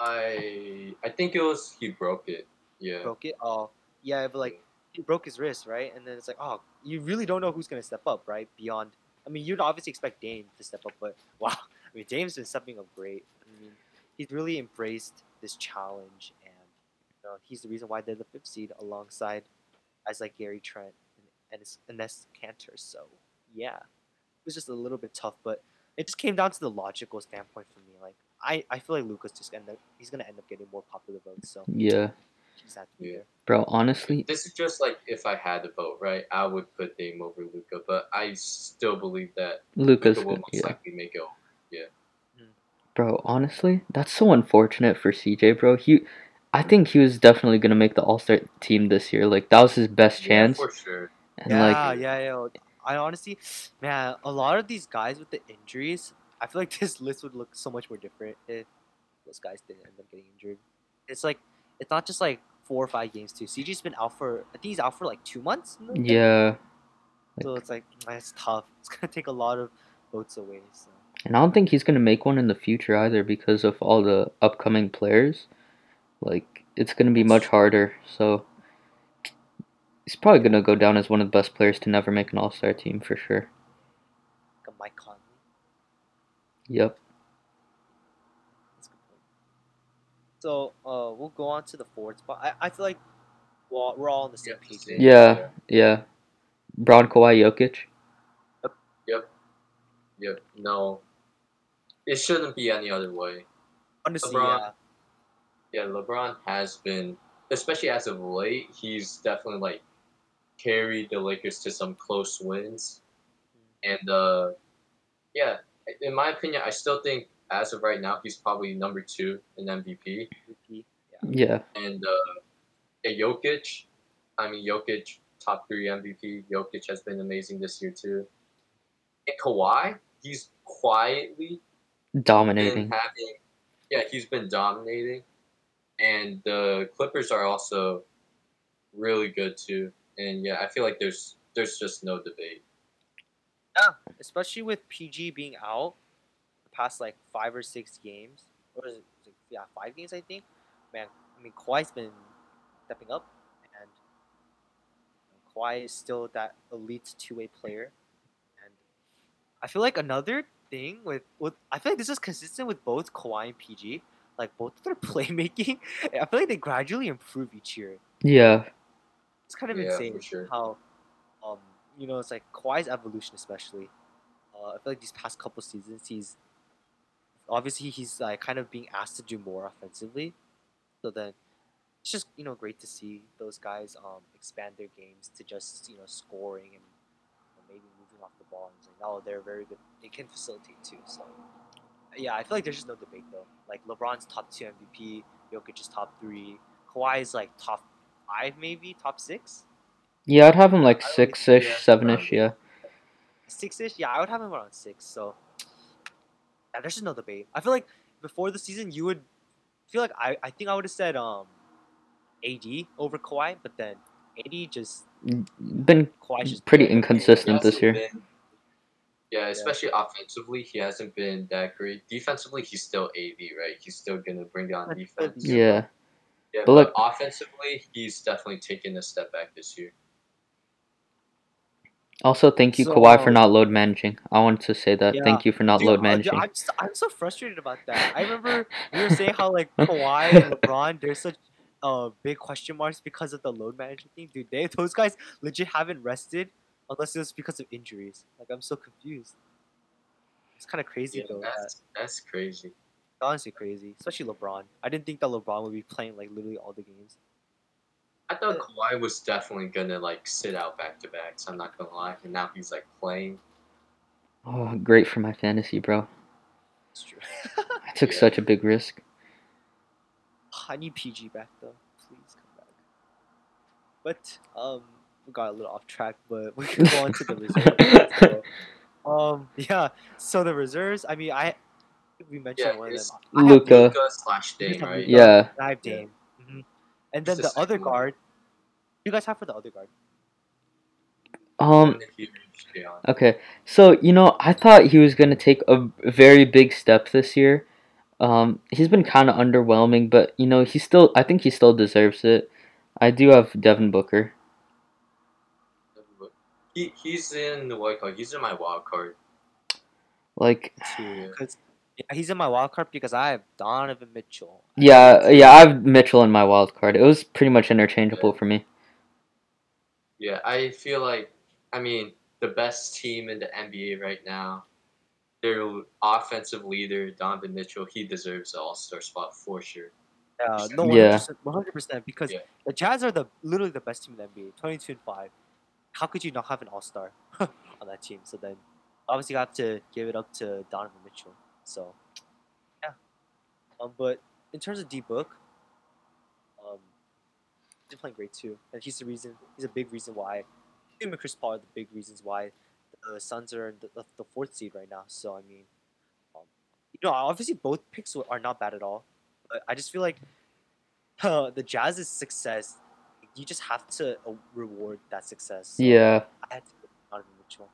I I think it was he broke it. Yeah. Broke it. Oh, yeah, but like he broke his wrist, right? And then it's like, oh, you really don't know who's gonna step up, right? Beyond, I mean, you'd obviously expect Dame to step up, but wow, I mean, Dame's been stepping up great. I mean, he's really embraced this challenge, and you know, he's the reason why they're the fifth seed alongside guys like Gary Trent and and Enes Kanter. So yeah, it was just a little bit tough, but it just came down to the logical standpoint for me. Like I, I feel like Luka's just end up he's gonna end up getting more popular votes, so Yeah, he's had to Yeah. bro. Honestly, This is just like if I had to vote, right? I would put Dame over Luka, but I still believe that Luka's. Luka will most Yeah, likely make it. Yeah, hmm. bro. Honestly, that's so unfortunate for CJ, bro. He, I think he was definitely gonna make the All Star team this year. Like that was his best Yeah, chance. for sure. And yeah, like, yeah, yeah. I honestly, man, a lot of these guys with the injuries, I feel like this list would look so much more different if those guys didn't end up getting injured. It's like it's not just like four or five games too. CJ's been out for I think he's out for like two months. now? yeah, So it's like mm, it's tough. It's gonna take a lot of votes away. So and I don't think he's gonna make one in the future either because of all the upcoming players. Like it's gonna be much harder. So he's probably gonna go down as one of the best players to never make an All Star team for sure. like a Mike Conley. Yep. That's a good point. So uh, we'll go on to the fourth spot. I, I feel like well, we're all on the same Yeah, page. same. Yeah, yeah. Bron Kawhi Jokic. Yep. Yep. No. It shouldn't be any other way. Honestly, LeBron. yeah. Yeah, LeBron has been, especially as of late, he's definitely like carried the Lakers to some close wins. And uh, yeah, in my opinion, I still think as of right now, he's probably number two in MVP. MVP. Yeah. And uh, yeah, Jokic, I mean, Jokic top three MVP. Jokic has been amazing this year too. And Kawhi, he's quietly been Dominating. having, yeah, he's been dominating, and the Clippers are also really good too. And yeah, I feel like there's there's just no debate. Yeah, especially with PG being out the past like five or six games. Or is it, is it- yeah, five games I think. Man, I mean Kawhi's been stepping up, and Kawhi is still that elite two way player. And I feel like another thing with with I feel like this is consistent with both Kawhi and PG. Like both of their playmaking, I feel like they gradually improve each year. Yeah. It's kind of Yeah, insane sure. how, um, you know, it's like Kawhi's evolution, especially. Uh, I feel like these past couple seasons, he's obviously he's like kind of being asked to do more offensively. So then, it's just you know great to see those guys um expand their games to just you know scoring and you know, maybe moving off the ball. And it's like, oh, they're very good. They can facilitate too. So yeah, I feel like there's just no debate though. Like LeBron's top two MVP, Jokic is top three, Kawhi is like top five maybe, top six. Yeah, I'd have him like I would- six ish, yeah, seven ish, yeah. six ish. Yeah, I would have him around six. So yeah, there's just no debate. I feel like before the season, you would feel like I, I think I would have said um, AD over Kawhi, but then AD just Been Kawhi just pretty better. inconsistent this year. been- yeah, especially offensively, he hasn't been that great. Defensively, he's still AD, right? He's still gonna bring down defense. Yeah. Yeah, But but, look- offensively, he's definitely taken a step back this year. Also, thank you, So, Kawhi, for not load managing. I wanted to say that. Yeah. Thank you for not Dude, load uh, dude, managing. I'm, just, I'm so frustrated about that. I remember we were saying how like Kawhi and LeBron, there's such uh big question marks because of the load management thing. Dude, they those guys legit haven't rested unless it was because of injuries. Like I'm so confused. It's kind of crazy Yeah, though. That, that's that's crazy. honestly crazy, especially LeBron. I didn't think that LeBron would be playing like literally all the games. I thought Kawhi was definitely gonna like sit out back to backs. I'm not gonna lie, and now he's like playing. Oh, great for my fantasy, bro. It's true. I took Yeah. such a big risk. I need PG back though. Please come back. But um, we got a little off track, but we can go on to the reserves. so, um, yeah. So the reserves. I mean, I we mentioned Yeah, one of them. I have Luka. Luka slash Dame, right? Yeah. I have Yeah. Dame. hmm And then It's the the other guard. What do you guys have for the other guard? Um. And then he reached Deion. Okay. So you know, I thought he was gonna take a very big step this year. Um, he's been kind of underwhelming, but you know, he still. I think he still deserves it. I do have Devin Booker. He he's in the wild card. He's in my wild card. Like, Yeah. because yeah, he's in my wild card because I have Donovan Mitchell. yeah, yeah, I have Mitchell in my wild card. It was pretty much interchangeable for me. Yeah, I feel like I mean the best team in the NBA right now. Their offensive leader Donovan Mitchell, he deserves the All Star spot for sure. Yeah, no, Yeah. one hundred percent. Because Yeah. the Jazz are the literally the best team in the NBA, twenty two and five. How could you not have an All Star on that team? So then, obviously, you have to give it up to Donovan Mitchell. So, yeah. Um, but in terms of D Book, he's playing great too, and he's the reason. He's a big reason why. Him and Chris Paul are the big reasons why the Suns are in the, the, the fourth seed right now. So I mean, um, you know, obviously both picks are not bad at all. But I just feel like uh, the Jazz's success, you just have to uh, reward that success. So Yeah, I had to get Donovan Mitchell.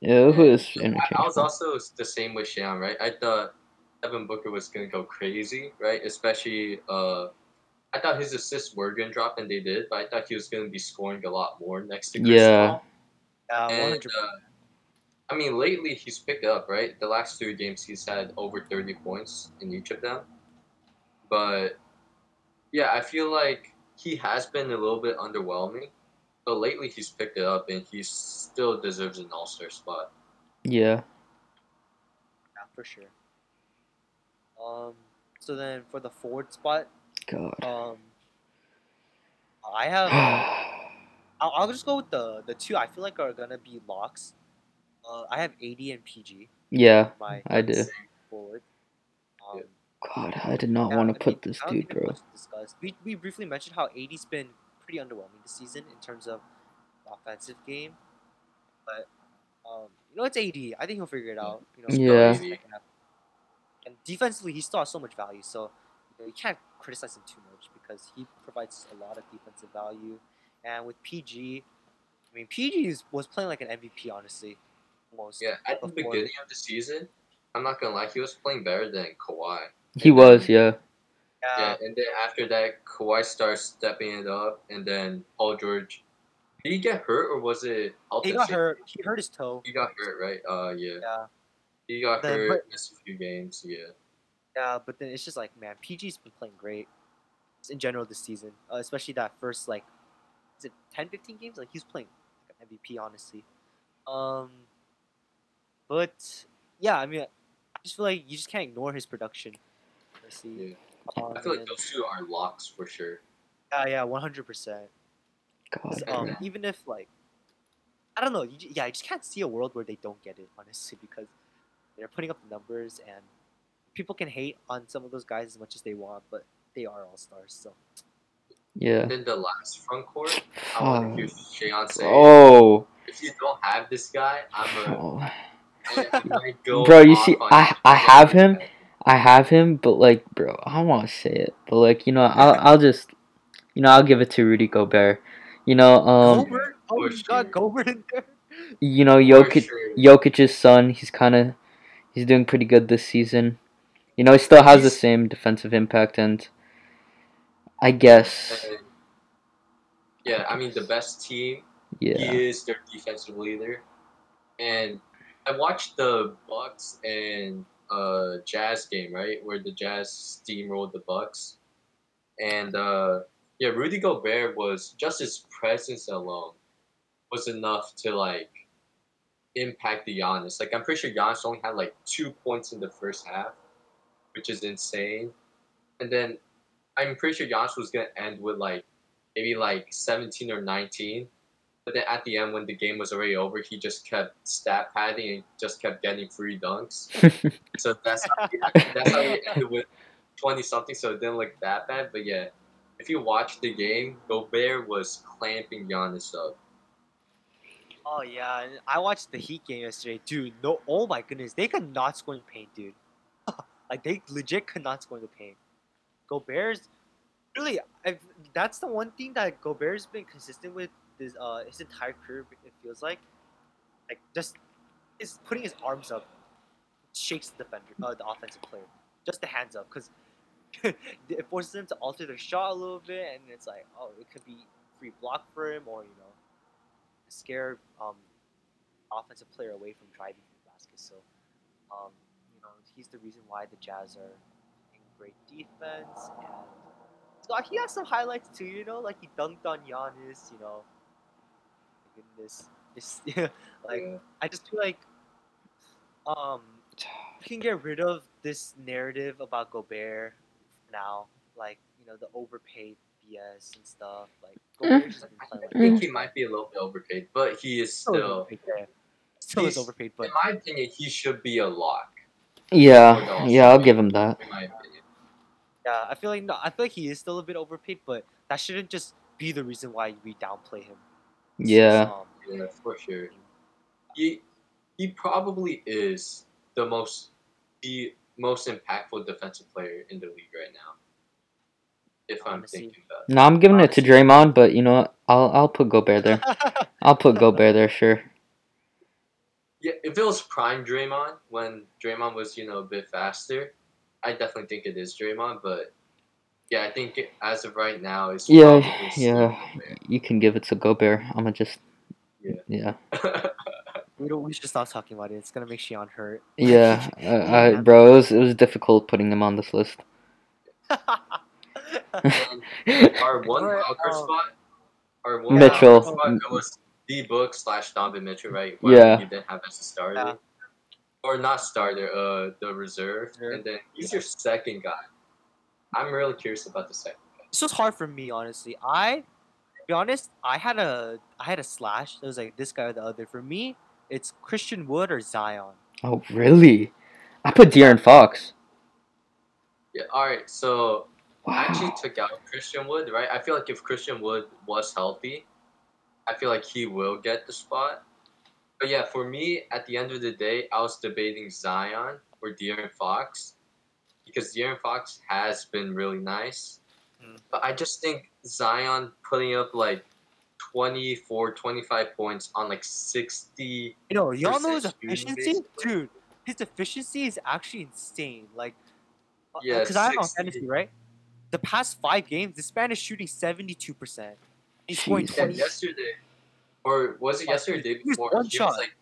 yeah, it was I, I was also the same with Sham, right? I thought Devin Booker was gonna go crazy, right? Especially uh I thought his assists were gonna drop and they did, but I thought he was gonna be scoring a lot more next to Chris Yeah. Paul. Yeah, And uh, I mean, lately he's picked up, right? The last three games he's had over 30 points in each of them. But yeah, I feel like he has been a little bit underwhelming. But lately he's picked it up and he still deserves an all star spot. Yeah. Yeah, for sure. Um. So then for the forward spot, God. um, I have. I'll, I'll just go with the the two I feel like are gonna be locks. Uh, I have AD and PG. yeah, My I do. forward. Um, God, I did not want to put this dude, bro. much to discuss. We, we briefly mentioned how AD's been pretty underwhelming this season in terms of offensive game. But um, you know, it's AD. I think he'll figure it out. You know, Yeah. in the second half. And defensively, he still has so much value. So you, can't criticize him too much because he provides a lot of defensive value. And with PG, I mean, PG was playing like an MVP, honestly. Almost. Yeah, at the beginning of the season, I'm not gonna lie, he was playing better than Kawhi. He was, yeah. Yeah. Yeah, and then after that, Kawhi starts stepping it up, and then Paul George. Did he get hurt or was it? He got hurt. He hurt his toe. He got hurt, right? Uh, yeah. Yeah. He got Then- hurt, but- missed a few games. Yeah. Yeah, but then it's just like, man, PG's been playing great in general this season, uh, especially that first like, is it 10, 15 games? Like he's playing like an MVP, honestly. Um, but yeah, I mean, I just feel like you just can't ignore his production. Honestly. Yeah. Um, I feel like and- those two are locks for sure. yeah, yeah, one hundred percent. God. Um, even if like, I don't know, you, yeah, I just can't see a world where they don't get it, honestly, because they're putting up the numbers and people can hate on some of those guys as much as they want, but they are all stars. So Yeah. And then the last front court, I want to hear Shayon say, Oh. if you don't have this guy, I'm a. oh. I go Bro, you see, I- I have him. I have him, but like, bro, I don't want to say it, but like, you know, I'll I'll just, you know, I'll give it to Rudy Gobert. You know, um, Gobert, oh, for you got. Gobert in there. you know, For Jokic. Jokic's son, he's kind of, he's doing pretty good this season. You know, he still has the same defensive impact, and I guess, And, yeah, I mean the best team. yeah, He is their defensive leader, and I watched the Bucks and uh Jazz game right where the Jazz steamrolled the Bucks, and uh yeah, Rudy Gobert was just his presence alone was enough to like impact the Giannis. Like I'm pretty sure Giannis only had like two points in the first half, which is insane. And then I'm pretty sure Giannis was gonna end with like maybe like 17 or 19. But then at the end, when the game was already over, he just kept stat padding and just kept getting free dunks. So that's how he, that's how he ended with 20 something. So it didn't look that bad. But yeah, if you watch the game, Gobert was clamping Giannis up. Oh yeah, I watched the Heat game yesterday, dude. No, oh my goodness, they could not score in paint, dude. Like they legit could not score the paint. Gobert's really, I've, that's the one thing that Gobert's been consistent with this uh his entire career. It feels like, like just is putting his arms up, shakes the defender, uh, the offensive player, just the hands up, because it forces them to alter their shot a little bit, and it's like, oh, it could be free block for him, or you know scare um, offensive player away from driving the basket. So, um, he's the reason why the Jazz are in great defense. And so he has some highlights too. You know, like he dunked on Giannis. You know, my goodness, it's, like Yeah. I just feel like um, we can get rid of this narrative about Gobert now. Like you know, the overpaid BS and stuff. Like Gobert just been playing like I think he might be a little bit overpaid, but he is Still still, overpaid, yeah. Still is overpaid, but in my opinion, he should be a lock. Yeah, yeah, I'll give him that. In my opinion. yeah, I feel like no, I feel like he is still a bit overpaid, but that shouldn't just be the reason why we downplay him. Since, Yeah, um, Yeah, for sure. He he probably is the most the most impactful defensive player in the league right now. If I'm Honestly. thinking about no, I'm giving it to Draymond, but you know, what? I'll I'll put Gobert there. I'll put Gobert there, sure. Yeah, if it was prime Draymond when Draymond was, you know, a bit faster, I definitely think it is Draymond, but yeah, I think it, as of right now it's Yeah, probably still yeah. You can give it to Gobert. I'm gonna just, Yeah. yeah, we don't. We should stop talking about it. It's gonna make Shion hurt. yeah. I, I, bro, it was it was difficult putting him on this list. And our one Or, wildcard um, spot, our one Mitchell. wildcard spot, it was D Book slash Donovan Mitchell, right? Yeah. You didn't have as a starter. Yeah. Or not starter, uh, the reserve. Reserve. And then he's your second guy. I'm really curious about the second guy. this was hard for me, honestly. I, to be honest, I had a I had a slash. It was like this guy or the other. For me, it's Christian Wood or Zion. Oh, really? I put De'Aaron Fox. Yeah, alright, so I actually took out Christian Wood, right? I feel like if Christian Wood was healthy, I feel like he will get the spot. But yeah, for me, at the end of the day, I was debating Zion or De'Aaron Fox because De'Aaron Fox has been really nice. Mm. But I just think Zion putting up like 24, 25 points on like 60. You know, y'all know his efficiency? Basically. Dude, his efficiency is actually insane. Like, uh, yeah, uh, because I'm on fantasy, right? The past five games, this man is shooting 72%. He scored yeah, yesterday, or was it yesterday? Day before? One shot. Like,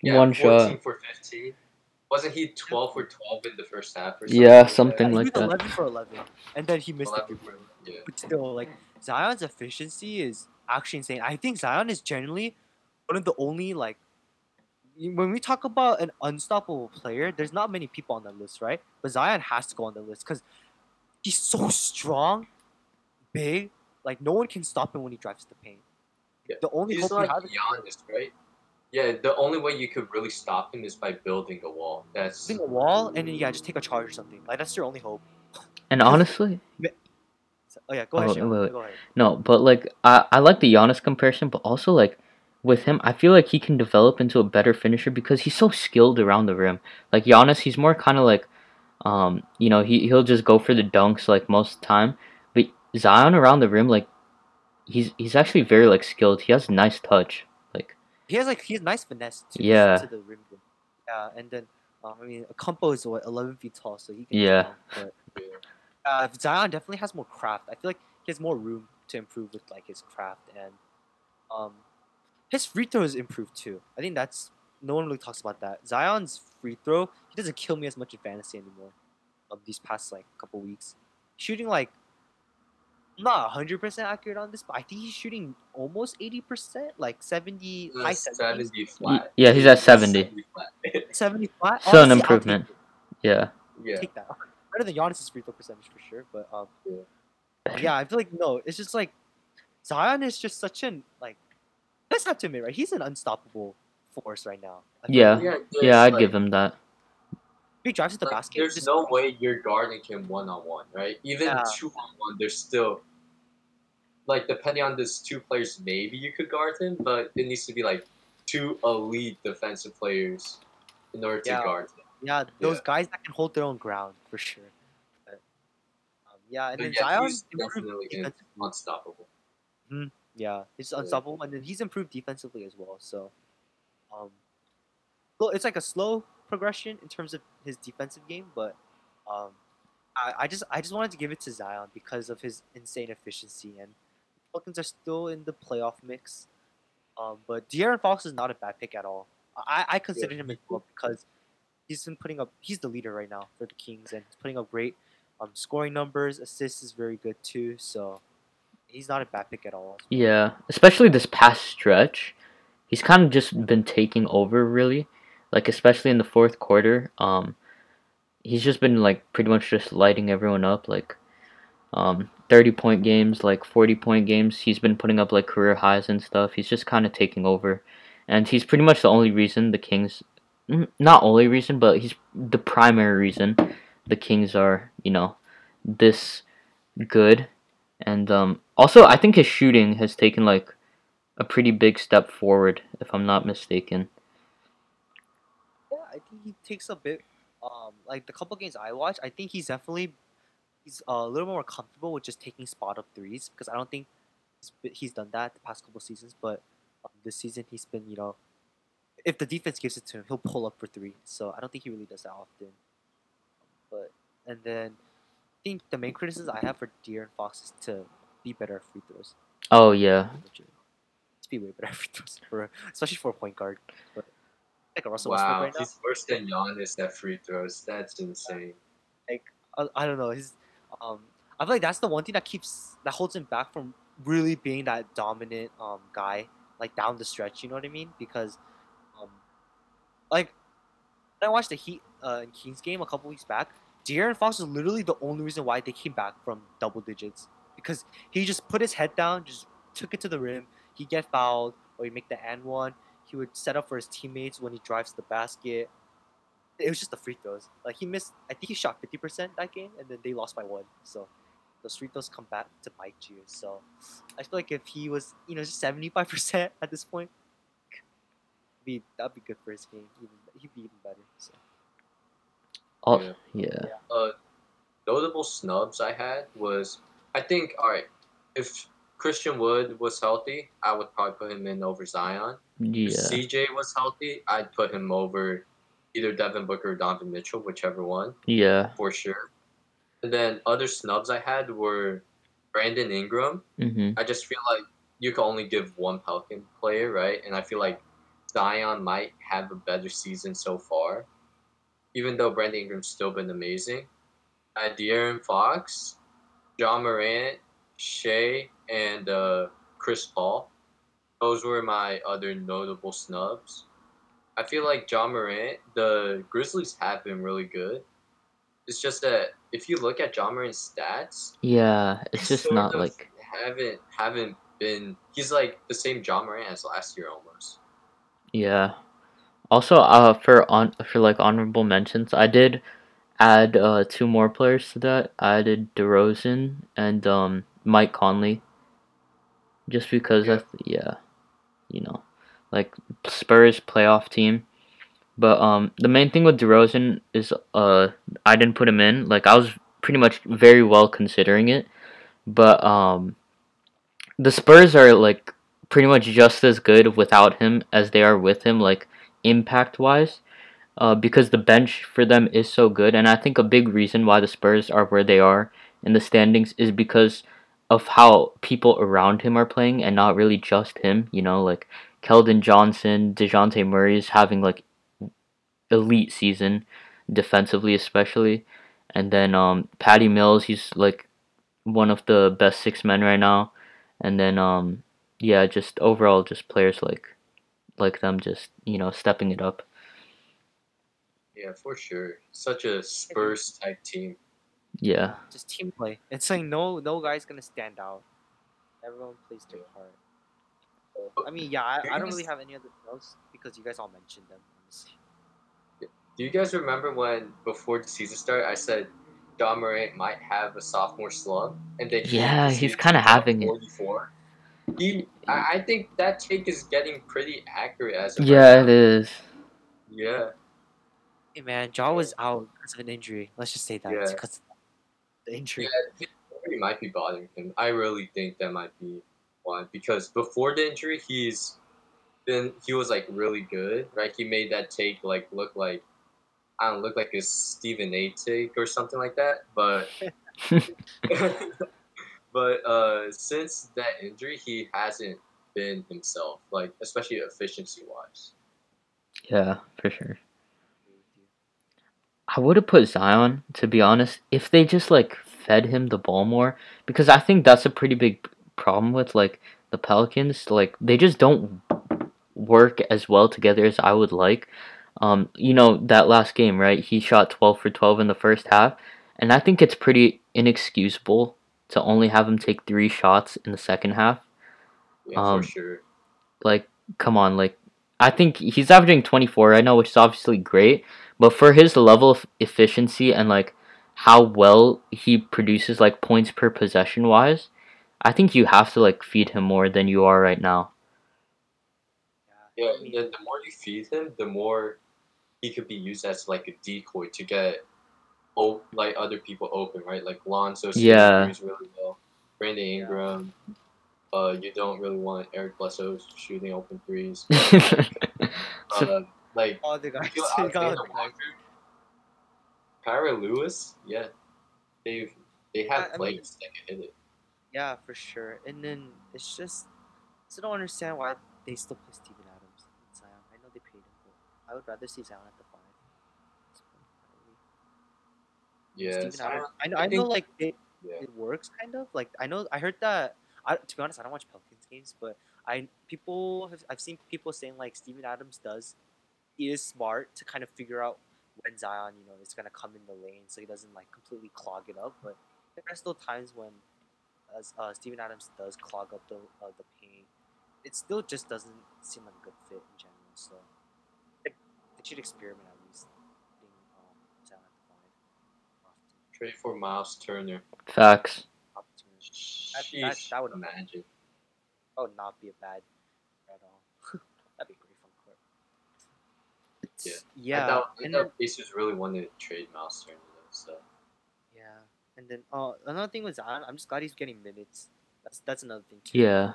yeah, one shot. for 15. Wasn't he 12 for 12 in the first half or something? Yeah, something like, like that. 11 for 11. And then he missed 11 it. 11, yeah. But still, like, Zion's efficiency is actually insane. I think Zion is generally one of the only, like, when we talk about an unstoppable player, there's not many people on the list, right? But Zion has to go on the list because he's so strong, big, like no one can stop him when he drives the paint. Yeah. The only He's hope like we have is Giannis, right? Yeah, the only way you could really stop him is by building a wall. That's building a wall and then yeah, just take a charge or something. Like that's your only hope. And honestly, oh yeah, go ahead. Oh, wait, wait. Go ahead. no, but like I, I like the Giannis comparison, but also like with him, I feel like he can develop into a better finisher because he's so skilled around the rim. Like Giannis, he's more kind of like, um, you know, he he'll just go for the dunks like most of the time. Zion around the rim, like, he's he's actually very like skilled. He has a nice touch. Like, He has like he has nice finesse too. Yeah. To the rim. Yeah, and then um, I mean, Compo is what 11 feet tall, so he can. Yeah. dunk, But uh, Zion definitely has more craft. I feel like he has more room to improve with like his craft and um, his free throws improved too. I think that's no one really talks about that. Zion's free throw he doesn't kill me as much in fantasy anymore. Um, these past like couple weeks, shooting like not hundred percent accurate on this, but I think he's shooting almost eighty percent, like seventy, high That's seventies, 70 flat. yeah, he's at 70. 70 flat. seventy five. Still an improvement. yeah. yeah. Take that. Better than Giannis's free throw percentage for sure, but um, Yeah. yeah, I feel like no, it's just like Zion is just such an like. Let's have to admit, right? He's an unstoppable force right now. I Yeah. Yeah, Yeah, I'd like- give him that. He drives to the like, basket. there's just- no way you're guarding him one on one, right? Even Yeah. two on one, there's still like depending on these two players, maybe you could guard him, but it needs to be like two elite defensive players in order to guard him. Yeah, those Yeah. guys that can hold their own ground for sure. But, um, yeah, and But then yeah, Zion definitely unstoppable. Yeah, he's Yeah. unstoppable, and then he's improved defensively as well. So, um, well, it's like a slow progression in terms of his defensive game, but um, I, I just I just wanted to give it to Zion because of his insane efficiency, and the Pelicans are still in the playoff mix. Um, but De'Aaron Fox is not a bad pick at all. I I consider him me as well because he's been putting up. He's the leader right now for the Kings, and he's putting up great um scoring numbers. Assists is very good too. So he's not a bad pick at all. Yeah, especially this past stretch, he's kind of just been taking over really, like especially in the fourth quarter. Um, he's just been like pretty much just lighting everyone up, like, um, thirty point games, like forty point games. He's been putting up like career highs and stuff. He's just kind of taking over, and he's pretty much the only reason the Kings, mm, not only reason, but he's the primary reason the Kings are you know this good and um, also, I think his shooting has taken like a pretty big step forward, if I'm not mistaken. Yeah, I think he takes a bit. Um, like the couple games I watched, I think he's definitely he's a little more comfortable with just taking spot up threes because I don't think he's, he's done that the past couple seasons. But um, this season he's been you know, if the defense gives it to him, he'll pull up for three. So I don't think he really does that often. But and then I think the main criticism I have for De'Aaron Fox is to be better at free throws. Oh yeah. Just be way better at free throws, for, especially for a point guard. But like a Russell Westbrook Wow, right now. he's worse than Giannis at free throws. That's insane. I, I don't know. His um, I feel like that's the one thing that keeps that holds him back from really being that dominant um guy like down the stretch. You know what I mean? Because um, like when I watched the Heat uh, in Kings game a couple weeks back, De'Aaron Fox was literally the only reason why they came back from double digits because he just put his head down, just took it to the rim. He get fouled or he make the and one. He would set up for his teammates when he drives the basket. It was just the free throws. Like he missed. I think he shot fifty percent that game, and then they lost by one. So those free throws come back to bite you. So I feel like if he was, you know, just seventy five percent at this point, be that'd be good for his game. Even he'd be even better. So Oh, Yeah. yeah. Uh, notable snubs I had was I think all right. If Christian Wood was healthy, I would probably put him in over Zion. Yeah. If CJ was healthy, I'd put him over either Devin Booker or Donovan Mitchell, whichever one Yeah. for sure. And then other snubs I had were Brandon Ingram. Mhm. I just feel like you can only give one Pelican player, right? And I feel like Zion might have a better season so far, even though Brandon Ingram's still been amazing. I had De'Aaron Fox, Ja Morant, Shai, and uh, Chris Paul. Those were my other notable snubs. I feel like Ja Morant, the Grizzlies have been really good. It's just that if you look at Ja Morant's stats, Yeah. It's just not like haven't haven't been. He's like the same John Morant as last year almost. Yeah. Also, uh, for on for like honorable mentions, I did add uh two more players to that. I added DeRozan and um Mike Conley. Just because Yeah. th- yeah, you know, like Spurs playoff team. But um the main thing with DeRozan is uh I didn't put him in. Like I was pretty much very well considering it. But um the Spurs are like pretty much just as good without him as they are with him, like impact wise, uh, because the bench for them is so good. And I think a big reason why the Spurs are where they are in the standings is because of how people around him are playing and not really just him. You know, like Keldon Johnson, Dejounte Murray is having like elite season defensively, especially. And then um, Patty Mills, he's like one of the best six men right now. And then um, yeah, just overall, just players like like them, just you know, stepping it up. Yeah, for sure. Such a Spurs type team. Yeah, just team play. It's like no no guy's gonna stand out. Everyone plays their part. I mean, yeah, I, I don't really have any other notes because you guys all mentioned them. Honestly. Do you guys remember when before the season started, I said Ja Morant might have a sophomore slump, and then Yeah, he's kinda to drop having it. 44. He, I, I think that take is getting pretty accurate as of yeah, right it now. is. Yeah, Hey man, Ja was out because of an injury. Let's just say that. It's Yeah. Because of the injury. yeah, it might be bothering him. I really think that might be one because before the injury, he's been he was like really good, right? He made that take like look like I don't look like a Stephen A. take or something like that, but. but uh, since that injury, he hasn't been himself, like especially efficiency wise. Yeah, for sure. I would have put Zion to be honest if they just like fed him the ball more because I think that's a pretty big problem with like the Pelicans like they just don't work as well together as I would like. Um you know that last game, right? He shot 12 for 12 in the first half and I think it's pretty inexcusable to only have him take 3 shots in the second half. Yeah, Um, for sure. Like come on, like I think he's averaging 24 right now, which is obviously great, but for his level of efficiency and like how well he produces like points per possession wise, I think you have to like feed him more than you are right now. Yeah, I and then the more you feed him, the more he could be used as like a decoy to get oh like other people open, right? Like Lonzo Yeah. shoots really well. Brandon Ingram. Uh, you don't really want Eric Bledsoe shooting open threes. So- Uh, like all the guys. I feel they got Alexander all the guys. Kira Lewis, yeah, they've they have I- I mean- that can hit it. Yeah, for sure. And then it's just, I still don't understand why they still play Steven Adams and Zion. I know they paid him, but I would rather see Zion at the five. Point, I don't really- Yeah, Steven Zion- Adams. I know. I I, know. think- Like it, yeah. it works kind of. Like I know. I heard that. I, to be honest, I don't watch Pelicans games, but I people have I've seen people saying like Steven Adams does he is smart to kind of figure out when Zion, you know, is gonna come in the lane, so he doesn't like completely clog it up. But there are still times when, as uh, Steven Adams does clog up the uh, the paint, it still just doesn't seem like a good fit in general. So they, they should experiment at least putting um, Zion at the five. Trade for Miles Turner. Facts. That- Sheesh, that would- imagine. That would not be a bad at all. That'd be great from court. Yeah. Yeah. I thought, I and thought then, Pacers really wanted to trade Miles Turner though. So yeah. And then uh, another thing was Zion. I'm just glad he's getting minutes. That's that's another thing too. Yeah.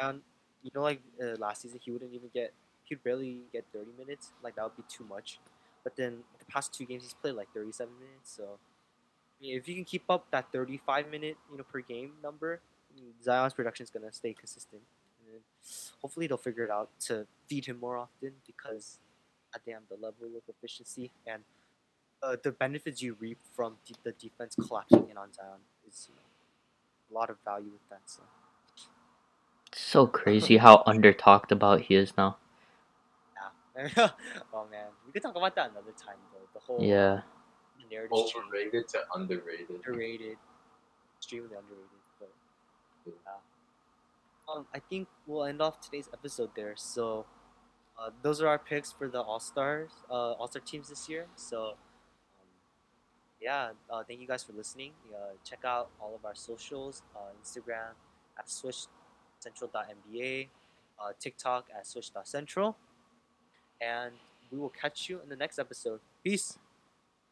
Zion, you know, like uh, last season, he wouldn't even get. He'd barely get 30 minutes. Like that would be too much. But then the past two games, he's played like 37 minutes. So, I mean, if you can keep up that 35 minute, you know, per game number, Zion's production is gonna stay consistent. And then hopefully they'll figure it out to feed him more often because, goddamn, the level of efficiency and uh, the benefits you reap from de- the defense collapsing in on Zion is you know, a lot of value with that. So. So crazy how under talked about he is now. Yeah. oh man, we could talk about that another time though. The whole Yeah. Narrative overrated to underrated. underrated, extremely underrated. But Yeah. Um, I think we'll end off today's episode there. So, uh, those are our picks for the All Stars, uh, All Star teams this year. So, um, yeah, uh, thank you guys for listening. Uh, check out all of our socials: uh, Instagram at swishcentral.nba, uh, TikTok at switch.central, and we will catch you in the next episode. Peace.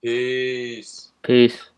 Peace. Peace.